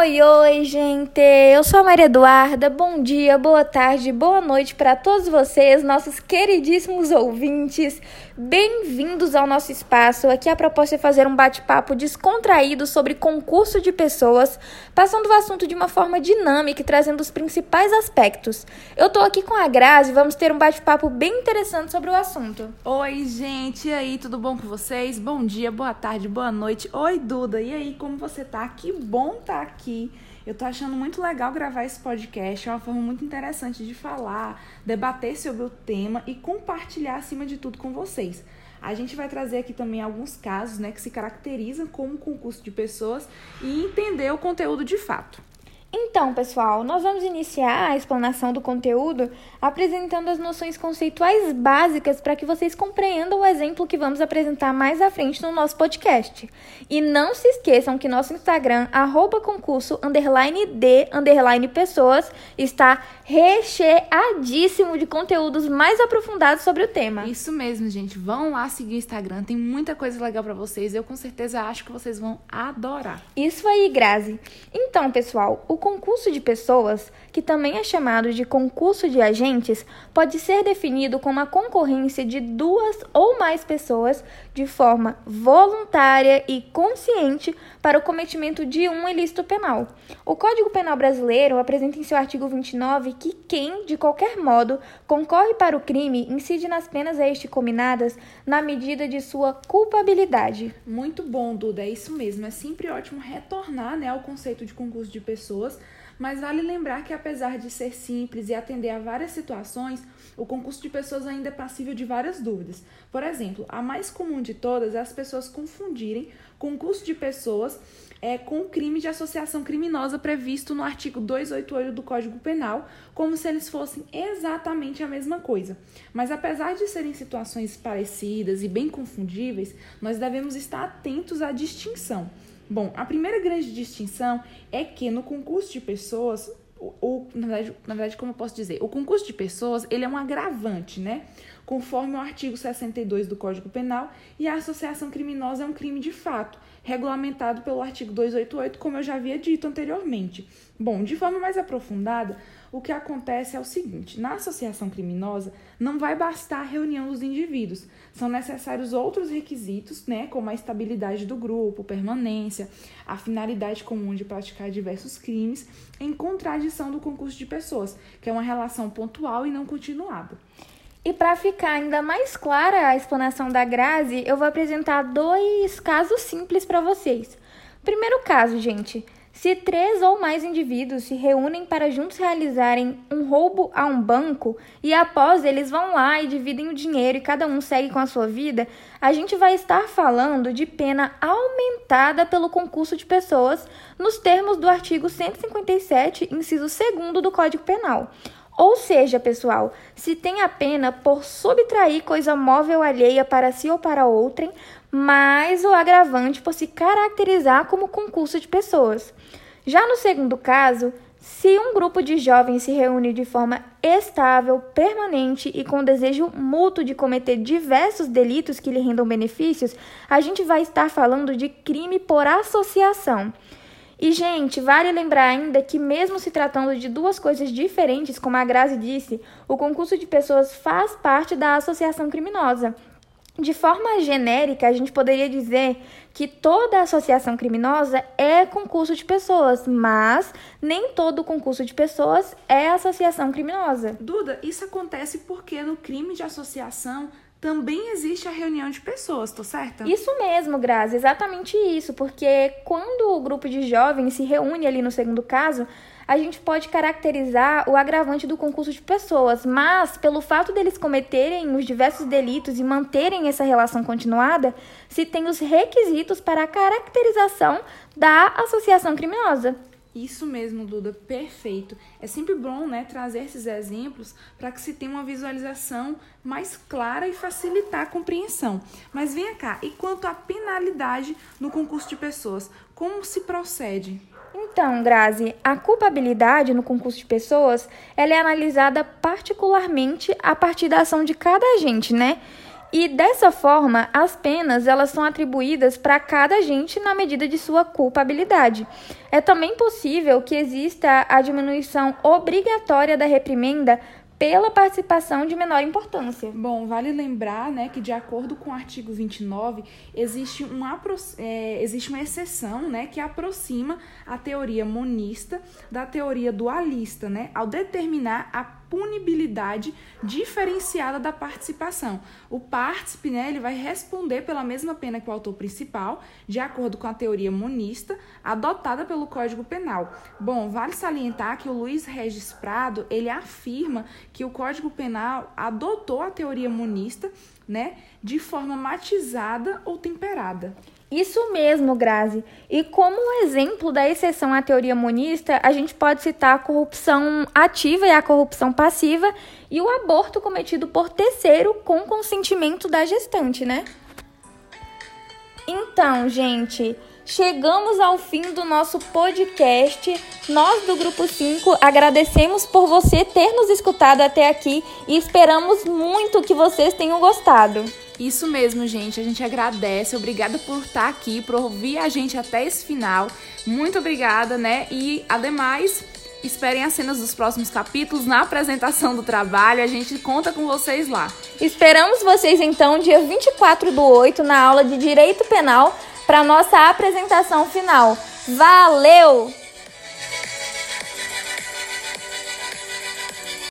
Oi, oi, gente! Eu sou a Maria Eduarda. Bom dia, boa tarde, boa noite para todos vocês, nossos queridíssimos ouvintes. Bem-vindos ao nosso espaço. Aqui a proposta é fazer um bate-papo descontraído sobre concurso de pessoas, passando o assunto de uma forma dinâmica e trazendo os principais aspectos. Eu tô aqui com a Grazi vamos ter um bate-papo bem interessante sobre o assunto. Oi, gente! E aí, tudo bom com vocês? Bom dia, boa tarde, boa noite. Oi, Duda! E aí, como você tá? Que bom tá aqui. Eu tô achando muito legal gravar esse podcast, é uma forma muito interessante de falar, debater sobre o tema e compartilhar acima de tudo com vocês. A gente vai trazer aqui também alguns casos, né, que se caracterizam como concurso de pessoas e entender o conteúdo de fato. Então, pessoal, nós vamos iniciar a explanação do conteúdo apresentando as noções conceituais básicas para que vocês compreendam o exemplo que vamos apresentar mais à frente no nosso podcast. E não se esqueçam que nosso Instagram, arroba concurso, underline de, underline pessoas, está recheadíssimo de conteúdos mais aprofundados sobre o tema. Isso mesmo, gente. Vão lá seguir o Instagram, tem muita coisa legal para vocês. Eu com certeza acho que vocês vão adorar. Isso aí, Grazi. Então, pessoal, o concurso de pessoas, que também é chamado de concurso de agentes, pode ser definido como a concorrência de duas ou mais pessoas de forma voluntária e consciente para o cometimento de um ilícito penal. O Código Penal Brasileiro apresenta em seu artigo 29 que quem, de qualquer modo, concorre para o crime incide nas penas a este combinadas na medida de sua culpabilidade. Muito bom, Duda, é isso mesmo. É sempre ótimo retornar né, ao conceito de concurso de pessoas pessoas, mas vale lembrar que apesar de ser simples e atender a várias situações, o concurso de pessoas ainda é passível de várias dúvidas. Por exemplo, a mais comum de todas é as pessoas confundirem concurso de pessoas é, com o crime de associação criminosa previsto no artigo 288 do Código Penal, como se eles fossem exatamente a mesma coisa. Mas apesar de serem situações parecidas e bem confundíveis, nós devemos estar atentos à distinção. Bom, a primeira grande distinção é que no concurso de pessoas, ou na verdade, na verdade, como eu posso dizer, o concurso de pessoas ele é um agravante, né? Conforme o artigo 62 do Código Penal, e a associação criminosa é um crime de fato, regulamentado pelo artigo 288, como eu já havia dito anteriormente. Bom, de forma mais aprofundada, o que acontece é o seguinte: na associação criminosa, não vai bastar a reunião dos indivíduos, são necessários outros requisitos, né, como a estabilidade do grupo, permanência, a finalidade comum de praticar diversos crimes, em contradição do concurso de pessoas, que é uma relação pontual e não continuada. E para ficar ainda mais clara a explanação da Grazi, eu vou apresentar dois casos simples para vocês. Primeiro caso, gente, se três ou mais indivíduos se reúnem para juntos realizarem um roubo a um banco e após eles vão lá e dividem o dinheiro e cada um segue com a sua vida, a gente vai estar falando de pena aumentada pelo concurso de pessoas nos termos do artigo 157, inciso 2 do Código Penal. Ou seja, pessoal, se tem a pena por subtrair coisa móvel alheia para si ou para outrem, mais o agravante por se caracterizar como concurso de pessoas. Já no segundo caso, se um grupo de jovens se reúne de forma estável, permanente e com desejo mútuo de cometer diversos delitos que lhe rendam benefícios, a gente vai estar falando de crime por associação. E, gente, vale lembrar ainda que, mesmo se tratando de duas coisas diferentes, como a Grazi disse, o concurso de pessoas faz parte da associação criminosa. De forma genérica, a gente poderia dizer que toda associação criminosa é concurso de pessoas, mas nem todo concurso de pessoas é associação criminosa. Duda, isso acontece porque no crime de associação também existe a reunião de pessoas, tô certa? Isso mesmo, Grazi, exatamente isso, porque quando o grupo de jovens se reúne ali no segundo caso, a gente pode caracterizar o agravante do concurso de pessoas, mas pelo fato deles cometerem os diversos delitos e manterem essa relação continuada, se tem os requisitos para a caracterização da associação criminosa. Isso mesmo, Duda, perfeito. É sempre bom, né, trazer esses exemplos para que se tenha uma visualização mais clara e facilitar a compreensão. Mas venha cá, e quanto à penalidade no concurso de pessoas, como se procede? Então, Grazi, a culpabilidade no concurso de pessoas, ela é analisada particularmente a partir da ação de cada agente, né? E dessa forma, as penas elas são atribuídas para cada agente na medida de sua culpabilidade. É também possível que exista a diminuição obrigatória da reprimenda pela participação de menor importância. Bom, vale lembrar né, que, de acordo com o artigo 29, existe, um, é, existe uma exceção né, que aproxima a teoria monista da teoria dualista, né, ao determinar a punibilidade diferenciada da participação. O partícipe, né, ele vai responder pela mesma pena que o autor principal, de acordo com a teoria monista, adotada pelo Código Penal. Bom, vale salientar que o Luiz Regis Prado, ele afirma que o Código Penal adotou a teoria monista, né, de forma matizada ou temperada. Isso mesmo, Grazi. E como exemplo da exceção à teoria monista, a gente pode citar a corrupção ativa e a corrupção passiva e o aborto cometido por terceiro com consentimento da gestante, né? Então, gente, chegamos ao fim do nosso podcast. Nós do Grupo 5 agradecemos por você ter nos escutado até aqui e esperamos muito que vocês tenham gostado. Isso mesmo, gente. A gente agradece. Obrigada por estar aqui, por ouvir a gente até esse final. Muito obrigada, né? E, ademais, esperem as cenas dos próximos capítulos na apresentação do trabalho. A gente conta com vocês lá. Esperamos vocês, então, dia 24 do 8, na aula de Direito Penal, para nossa apresentação final. Valeu!